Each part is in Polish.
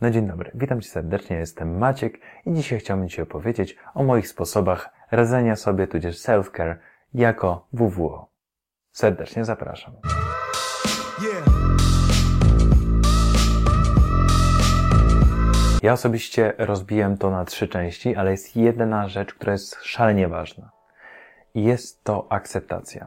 No dzień dobry, witam Cię serdecznie, jestem Maciek i dzisiaj chciałbym Ci opowiedzieć o moich sposobach radzenia sobie, tudzież self-care jako WWO. Serdecznie zapraszam. Ja osobiście rozbiłem to na trzy części, ale jest jedna rzecz, która jest szalenie ważna. Jest to akceptacja.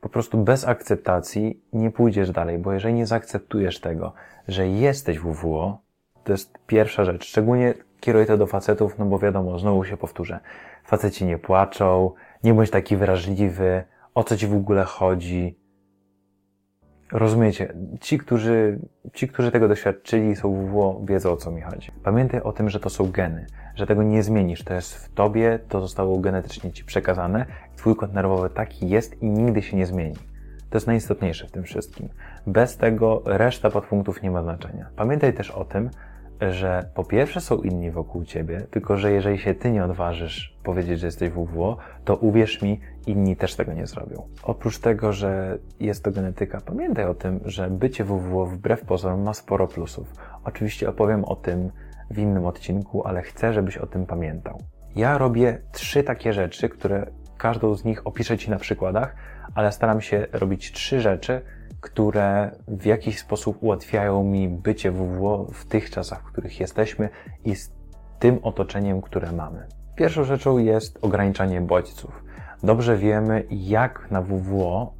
Po prostu bez akceptacji nie pójdziesz dalej, bo jeżeli nie zaakceptujesz tego, że jesteś WWO, to jest pierwsza rzecz. Szczególnie kieruję to do facetów, no bo wiadomo, znowu się powtórzę. Faceci nie płaczą, nie bądź taki wrażliwy, o co ci w ogóle chodzi. Rozumiecie? Ci, którzy, ci, którzy tego doświadczyli, są WWO, wiedzą o co mi chodzi. Pamiętaj o tym, że to są geny, że tego nie zmienisz. To jest w tobie, to zostało genetycznie ci przekazane. Twój kod nerwowy taki jest i nigdy się nie zmieni. To jest najistotniejsze w tym wszystkim. Bez tego reszta podpunktów nie ma znaczenia. Pamiętaj też o tym, że po pierwsze są inni wokół ciebie, tylko że jeżeli się ty nie odważysz powiedzieć, że jesteś WWO, to uwierz mi, inni też tego nie zrobią. Oprócz tego, że jest to genetyka, pamiętaj o tym, że bycie WWO wbrew pozorom ma sporo plusów. Oczywiście opowiem o tym w innym odcinku, ale chcę, żebyś o tym pamiętał. Ja robię trzy takie rzeczy, które każdą z nich opiszę Ci na przykładach, ale staram się robić trzy rzeczy, które w jakiś sposób ułatwiają mi bycie WWO w tych czasach, w których jesteśmy i z tym otoczeniem, które mamy. Pierwszą rzeczą jest ograniczanie bodźców. Dobrze wiemy, jak na WWO,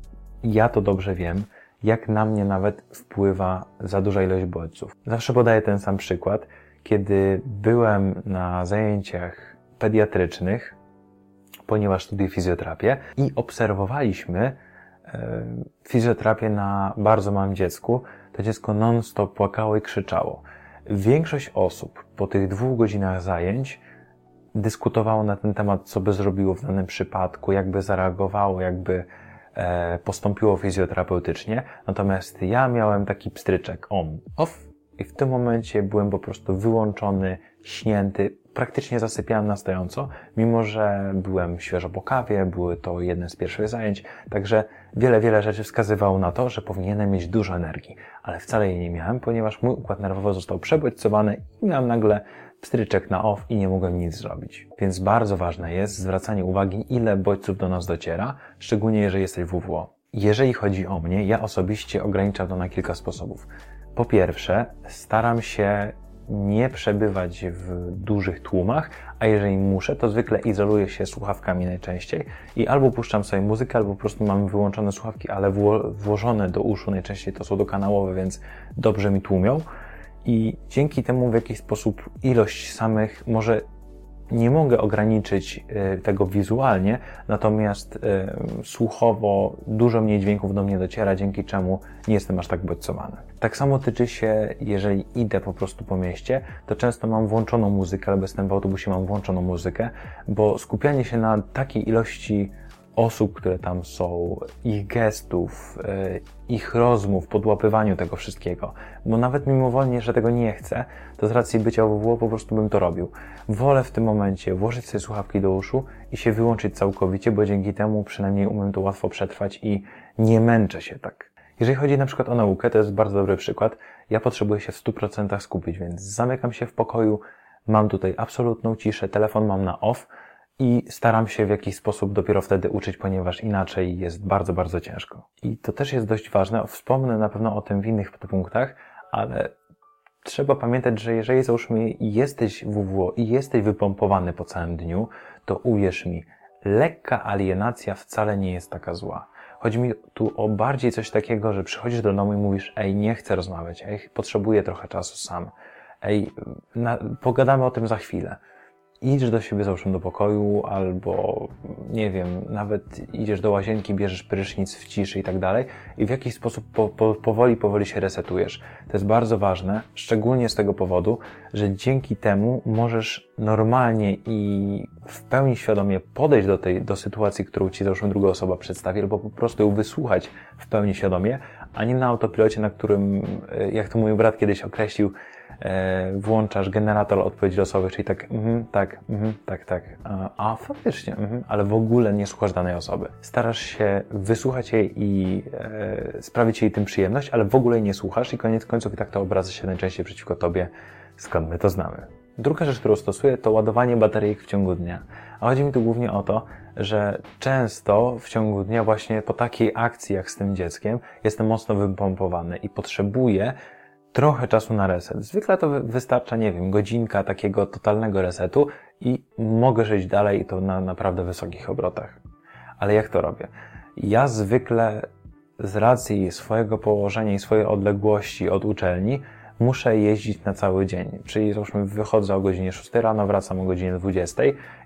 ja to dobrze wiem, jak na mnie nawet wpływa za duża ilość bodźców. Zawsze podaję ten sam przykład. Kiedy byłem na zajęciach pediatrycznych, ponieważ studiuję fizjoterapię i obserwowaliśmy fizjoterapię na bardzo małym dziecku, to dziecko non-stop płakało i krzyczało. Większość osób po tych dwóch godzinach zajęć dyskutowało na ten temat, co by zrobiło w danym przypadku, jakby zareagowało, jakby e, postąpiło fizjoterapeutycznie. Natomiast ja miałem taki pstryczek on, off i w tym momencie byłem po prostu wyłączony, śnięty, praktycznie zasypiałem na stojąco, mimo że byłem świeżo po kawie, były to jedne z pierwszych zajęć, także wiele, wiele rzeczy wskazywało na to, że powinienem mieć dużo energii, ale wcale jej nie miałem, ponieważ mój układ nerwowy został przebodźcowany i miałem nagle pstryczek na off i nie mogłem nic zrobić. Więc bardzo ważne jest zwracanie uwagi, ile bodźców do nas dociera, szczególnie jeżeli jesteś WWO. Jeżeli chodzi o mnie, ja osobiście ograniczam to na kilka sposobów. Po pierwsze, staram się nie przebywać w dużych tłumach, a jeżeli muszę, to zwykle izoluję się słuchawkami najczęściej i albo puszczam sobie muzykę, albo po prostu mam wyłączone słuchawki, ale wło włożone do uszu, najczęściej to są dokanałowe, więc dobrze mi tłumią. I dzięki temu w jakiś sposób ilość samych może nie mogę ograniczyć e, tego wizualnie, natomiast e, słuchowo dużo mniej dźwięków do mnie dociera, dzięki czemu nie jestem aż tak bodźcowany. Tak samo tyczy się, jeżeli idę po prostu po mieście, to często mam włączoną muzykę, albo jestem w autobusie, mam włączoną muzykę, bo skupianie się na takiej ilości osób, które tam są, ich gestów, e, ich rozmów, podłapywaniu tego wszystkiego. Bo nawet mimowolnie, że tego nie chcę, to z racji bycia WWO po prostu bym to robił. Wolę w tym momencie włożyć sobie słuchawki do uszu i się wyłączyć całkowicie, bo dzięki temu przynajmniej umiem to łatwo przetrwać i nie męczę się tak. Jeżeli chodzi na przykład o naukę, to jest bardzo dobry przykład. Ja potrzebuję się w 100% skupić, więc zamykam się w pokoju, mam tutaj absolutną ciszę, telefon mam na off, i staram się w jakiś sposób dopiero wtedy uczyć, ponieważ inaczej jest bardzo, bardzo ciężko. I to też jest dość ważne. Wspomnę na pewno o tym w innych punktach, ale trzeba pamiętać, że jeżeli załóżmy jesteś WWO i jesteś wypompowany po całym dniu, to uwierz mi, lekka alienacja wcale nie jest taka zła. Chodzi mi tu o bardziej coś takiego, że przychodzisz do domu i mówisz, ej, nie chcę rozmawiać, ej, potrzebuję trochę czasu sam, ej, na, pogadamy o tym za chwilę idziesz do siebie, załóżmy do pokoju, albo nie wiem, nawet idziesz do łazienki, bierzesz prysznic w ciszy i tak dalej i w jakiś sposób po, po, powoli, powoli się resetujesz. To jest bardzo ważne, szczególnie z tego powodu, że dzięki temu możesz normalnie i w pełni świadomie podejść do tej, do sytuacji, którą ci załóżmy druga osoba przedstawi, albo po prostu ją wysłuchać w pełni świadomie, a nie na autopilocie, na którym, jak to mój brat kiedyś określił, e, włączasz generator odpowiedzi losowych, czyli tak, mm, tak, mm, tak, tak, a, a faktycznie, mm, ale w ogóle nie słuchasz danej osoby. Starasz się wysłuchać jej i e, sprawić jej tym przyjemność, ale w ogóle jej nie słuchasz i koniec końców i tak to obraca się najczęściej przeciwko tobie, skąd my to znamy. Druga rzecz, którą stosuję, to ładowanie bateryjek w ciągu dnia. A chodzi mi tu głównie o to, że często w ciągu dnia właśnie po takiej akcji jak z tym dzieckiem jestem mocno wypompowany i potrzebuję trochę czasu na reset. Zwykle to wystarcza, nie wiem, godzinka takiego totalnego resetu i mogę żyć dalej i to na naprawdę wysokich obrotach. Ale jak to robię? Ja zwykle z racji swojego położenia i swojej odległości od uczelni muszę jeździć na cały dzień. Czyli załóżmy wychodzę o godzinie 6 rano, wracam o godzinie 20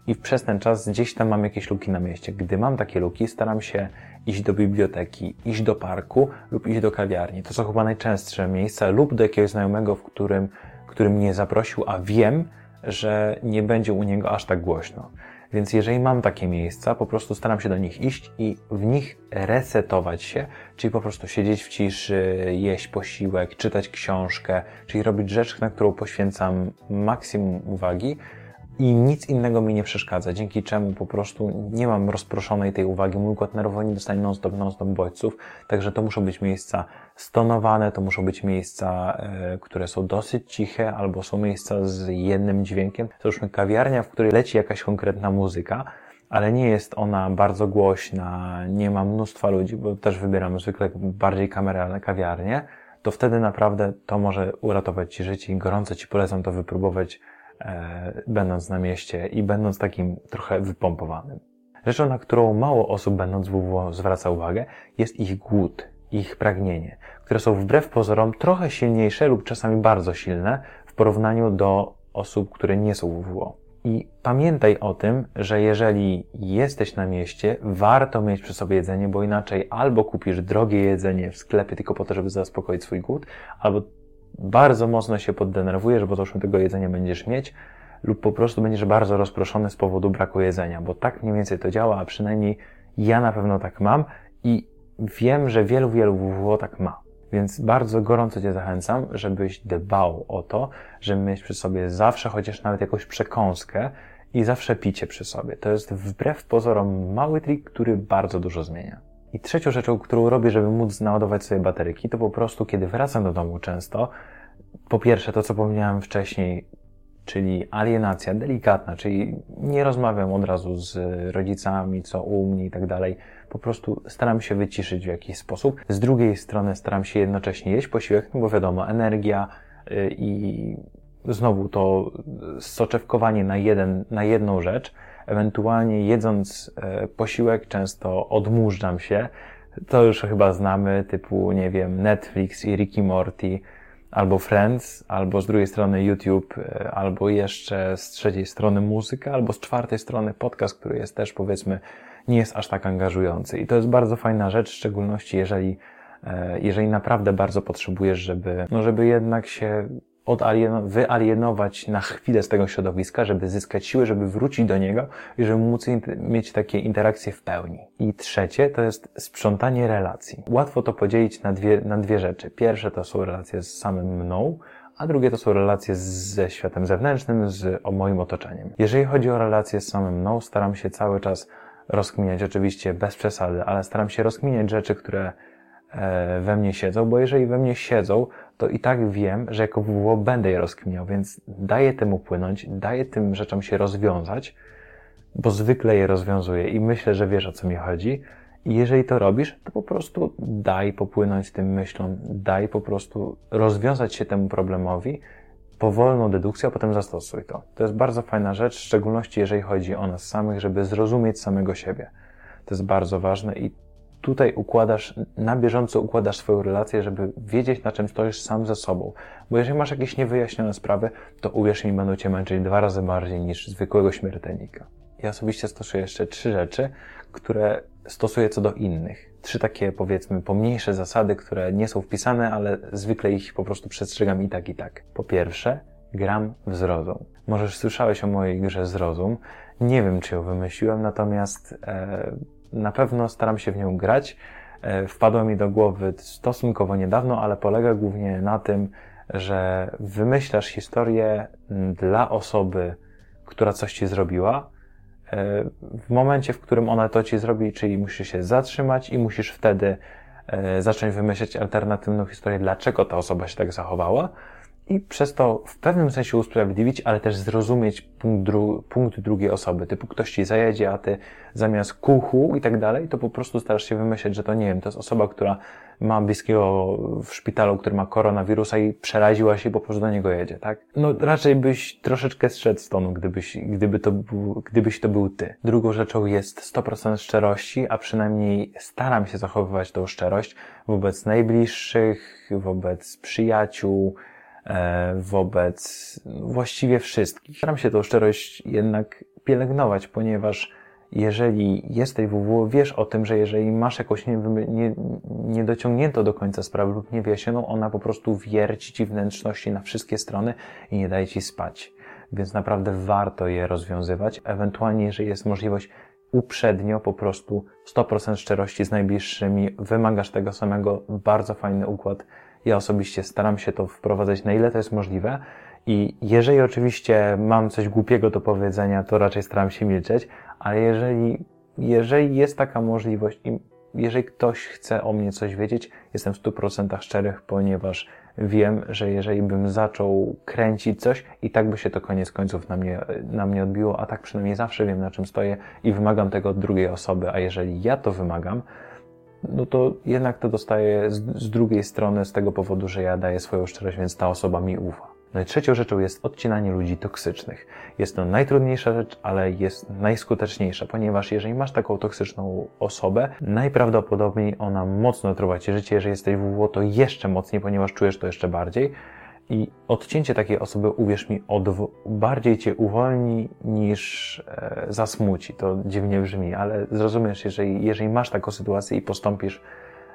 i przez ten czas gdzieś tam mam jakieś luki na mieście. Gdy mam takie luki, staram się iść do biblioteki, iść do parku lub iść do kawiarni. To są chyba najczęstsze miejsca lub do jakiegoś znajomego, w którym, który mnie zaprosił, a wiem, że nie będzie u niego aż tak głośno. Więc jeżeli mam takie miejsca, po prostu staram się do nich iść i w nich resetować się, czyli po prostu siedzieć w ciszy, jeść posiłek, czytać książkę, czyli robić rzecz, na którą poświęcam maksimum uwagi, i nic innego mi nie przeszkadza, dzięki czemu po prostu nie mam rozproszonej tej uwagi, mój układ nerwowy nie dostaje non-stop, non-stop bodźców, także to muszą być miejsca stonowane, to muszą być miejsca, e, które są dosyć ciche, albo są miejsca z jednym dźwiękiem. Załóżmy kawiarnia, w której leci jakaś konkretna muzyka, ale nie jest ona bardzo głośna, nie ma mnóstwa ludzi, bo też wybieram zwykle bardziej kameralne kawiarnie, to wtedy naprawdę to może uratować Ci życie i gorąco Ci polecam to wypróbować będąc na mieście i będąc takim trochę wypompowanym. Rzeczą, na którą mało osób będąc WWO zwraca uwagę, jest ich głód, ich pragnienie, które są wbrew pozorom trochę silniejsze lub czasami bardzo silne w porównaniu do osób, które nie są WWO. I pamiętaj o tym, że jeżeli jesteś na mieście, warto mieć przy sobie jedzenie, bo inaczej albo kupisz drogie jedzenie w sklepie tylko po to, żeby zaspokoić swój głód, albo bardzo mocno się poddenerwujesz, bo załóżmy tego jedzenia będziesz mieć, lub po prostu będziesz bardzo rozproszony z powodu braku jedzenia, bo tak mniej więcej to działa, a przynajmniej ja na pewno tak mam i wiem, że wielu, wielu WWO tak ma. Więc bardzo gorąco Cię zachęcam, żebyś dbał o to, żeby mieć przy sobie zawsze chociaż nawet jakąś przekąskę i zawsze picie przy sobie. To jest wbrew pozorom mały trik, który bardzo dużo zmienia. I trzecią rzeczą, którą robię, żeby móc naładować sobie bateryki, to po prostu, kiedy wracam do domu często, po pierwsze to, co powiedziałem wcześniej, czyli alienacja delikatna, czyli nie rozmawiam od razu z rodzicami, co u mnie i tak dalej. Po prostu staram się wyciszyć w jakiś sposób. Z drugiej strony staram się jednocześnie jeść posiłek, no bo wiadomo, energia y, i znowu to soczewkowanie na, jeden, na jedną rzecz, ewentualnie jedząc e, posiłek często odmurzam się. To już chyba znamy, typu, nie wiem, Netflix i Ricky Morty, albo Friends, albo z drugiej strony YouTube, e, albo jeszcze z trzeciej strony muzyka, albo z czwartej strony podcast, który jest też, powiedzmy, nie jest aż tak angażujący. I to jest bardzo fajna rzecz, w szczególności jeżeli, e, jeżeli naprawdę bardzo potrzebujesz, żeby, no żeby jednak się wyalienować na chwilę z tego środowiska, żeby zyskać siłę, żeby wrócić do niego i żeby móc mieć takie interakcje w pełni. I trzecie to jest sprzątanie relacji. Łatwo to podzielić na dwie, na dwie rzeczy. Pierwsze to są relacje z samym mną, a drugie to są relacje ze światem zewnętrznym, z o moim otoczeniem. Jeżeli chodzi o relacje z samym mną, staram się cały czas rozkminiać, oczywiście bez przesady, ale staram się rozkminiać rzeczy, które e, we mnie siedzą, bo jeżeli we mnie siedzą, to i tak wiem, że jako WWO będę je rozkminiał, więc daję temu płynąć, daję tym rzeczom się rozwiązać, bo zwykle je rozwiązuję i myślę, że wiesz o co mi chodzi. I jeżeli to robisz, to po prostu daj popłynąć tym myślom, daj po prostu rozwiązać się temu problemowi powolną dedukcją, a potem zastosuj to. To jest bardzo fajna rzecz, w szczególności jeżeli chodzi o nas samych, żeby zrozumieć samego siebie. To jest bardzo ważne i tutaj układasz, na bieżąco układasz swoją relację, żeby wiedzieć, na czym stoisz sam ze sobą. Bo jeżeli masz jakieś niewyjaśnione sprawy, to uwierz mi, będą cię męczyć dwa razy bardziej niż zwykłego śmiertelnika. Ja osobiście stosuję jeszcze trzy rzeczy, które stosuję co do innych. Trzy takie, powiedzmy, pomniejsze zasady, które nie są wpisane, ale zwykle ich po prostu przestrzegam i tak, i tak. Po pierwsze, gram w zrozum. Może już słyszałeś o mojej grze zrozum. Nie wiem, czy ją wymyśliłem, natomiast e, na pewno staram się w nią grać. E, wpadła mi do głowy stosunkowo niedawno, ale polega głównie na tym, że wymyślasz historię dla osoby, która coś ci zrobiła, e, w momencie, w którym ona to ci zrobi, czyli musisz się zatrzymać i musisz wtedy e, zacząć wymyślać alternatywną historię, dlaczego ta osoba się tak zachowała, i przez to w pewnym sensie usprawiedliwić, ale też zrozumieć punkt, dru punkt drugiej osoby. Typu ktoś ci zajedzie, a ty zamiast kuchu i tak dalej, to po prostu starasz się wymyśleć, że to nie wiem, to jest osoba, która ma bliskiego w szpitalu, który ma koronawirusa i przeraziła się i po prostu do niego jedzie, tak? No raczej byś troszeczkę zszedł tonu, gdybyś, gdyby to był, gdybyś to był ty. Drugą rzeczą jest 100% szczerości, a przynajmniej staram się zachowywać tą szczerość wobec najbliższych, wobec przyjaciół, wobec właściwie wszystkich. Staram się tą szczerość jednak pielęgnować, ponieważ jeżeli jesteś WW, wiesz o tym, że jeżeli masz jakąś nie, nie, niedociągniętą do końca sprawę lub niewyjaśnioną, ona po prostu wierci ci wnętrzności na wszystkie strony i nie daje ci spać. Więc naprawdę warto je rozwiązywać. Ewentualnie, jeżeli jest możliwość, uprzednio po prostu 100% szczerości z najbliższymi, wymagasz tego samego, bardzo fajny układ ja osobiście staram się to wprowadzać na ile to jest możliwe. I jeżeli oczywiście mam coś głupiego do powiedzenia, to raczej staram się milczeć, ale jeżeli, jeżeli jest taka możliwość i jeżeli ktoś chce o mnie coś wiedzieć, jestem w 100% szczerych, ponieważ wiem, że jeżeli bym zaczął kręcić coś i tak by się to koniec końców na mnie, na mnie odbiło, a tak przynajmniej zawsze wiem, na czym stoję i wymagam tego od drugiej osoby, a jeżeli ja to wymagam, no to jednak to dostaję z, z, drugiej strony z tego powodu, że ja daję swoją szczerość, więc ta osoba mi ufa. No i trzecią rzeczą jest odcinanie ludzi toksycznych. Jest to najtrudniejsza rzecz, ale jest najskuteczniejsza, ponieważ jeżeli masz taką toksyczną osobę, najprawdopodobniej ona mocno otruwa ci życie. Jeżeli jesteś WWO, to jeszcze mocniej, ponieważ czujesz to jeszcze bardziej. I odcięcie takiej osoby, uwierz mi, bardziej cię uwolni niż e, zasmuci. To dziwnie brzmi, ale zrozumiesz, jeżeli, jeżeli masz taką sytuację i postąpisz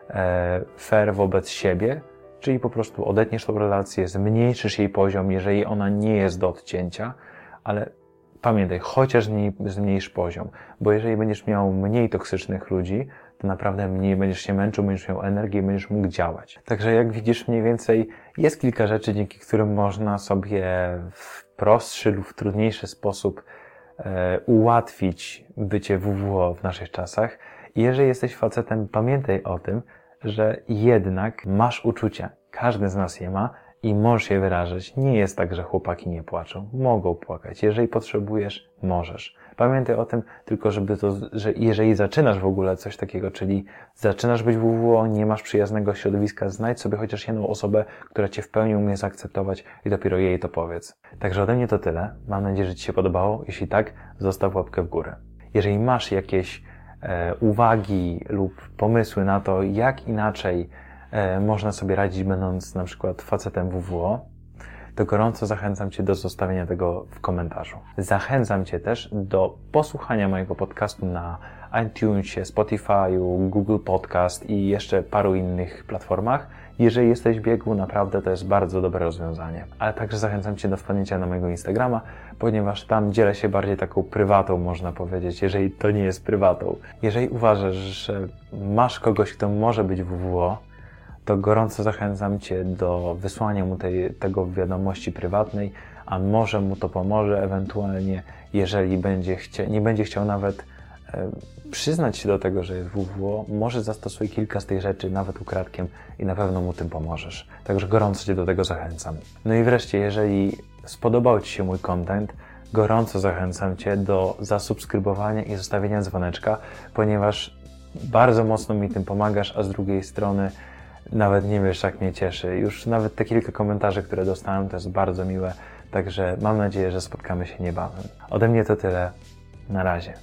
e, fair wobec siebie, czyli po prostu odetniesz tą relację, zmniejszysz jej poziom, jeżeli ona nie jest do odcięcia, ale pamiętaj, chociaż zmniejsz poziom, bo jeżeli będziesz miał mniej toksycznych ludzi, to naprawdę mniej będziesz się męczył, będziesz miał energię, będziesz mógł działać. Także jak widzisz mniej więcej jest kilka rzeczy, dzięki którym można sobie w prostszy lub w trudniejszy sposób e, ułatwić bycie WWO w naszych czasach. Jeżeli jesteś facetem, pamiętaj o tym, że jednak masz uczucia. Każdy z nas je ma i możesz je wyrażać. Nie jest tak, że chłopaki nie płaczą. Mogą płakać. Jeżeli potrzebujesz, możesz. Pamiętaj o tym tylko, żeby to, że jeżeli zaczynasz w ogóle coś takiego, czyli zaczynasz być WWO, nie masz przyjaznego środowiska, znajdź sobie chociaż jedną osobę, która Cię w pełni umie zaakceptować i dopiero jej to powiedz. Także ode mnie to tyle. Mam nadzieję, że Ci się podobało. Jeśli tak, zostaw łapkę w górę. Jeżeli masz jakieś e, uwagi lub pomysły na to, jak inaczej e, można sobie radzić, będąc na przykład facetem WWO, to gorąco zachęcam Cię do zostawienia tego w komentarzu. Zachęcam Cię też do posłuchania mojego podcastu na iTunesie, Spotify'u, Google Podcast i jeszcze paru innych platformach. Jeżeli jesteś biegu, naprawdę to jest bardzo dobre rozwiązanie. Ale także zachęcam Cię do wpadnięcia na mojego Instagrama, ponieważ tam dzielę się bardziej taką prywatą, można powiedzieć, jeżeli to nie jest prywatą. Jeżeli uważasz, że masz kogoś, kto może być WWO, to gorąco zachęcam Cię do wysłania mu tej, tego wiadomości prywatnej, a może mu to pomoże ewentualnie, jeżeli będzie chcia, nie będzie chciał nawet e, przyznać się do tego, że jest WWO, może zastosuj kilka z tych rzeczy nawet ukradkiem i na pewno mu tym pomożesz. Także gorąco Cię do tego zachęcam. No i wreszcie, jeżeli spodobał Ci się mój content, gorąco zachęcam Cię do zasubskrybowania i zostawienia dzwoneczka, ponieważ bardzo mocno mi tym pomagasz, a z drugiej strony nawet nie wiesz, jak mnie cieszy. Już nawet te kilka komentarzy, które dostałem, to jest bardzo miłe. Także mam nadzieję, że spotkamy się niebawem. Ode mnie to tyle. Na razie.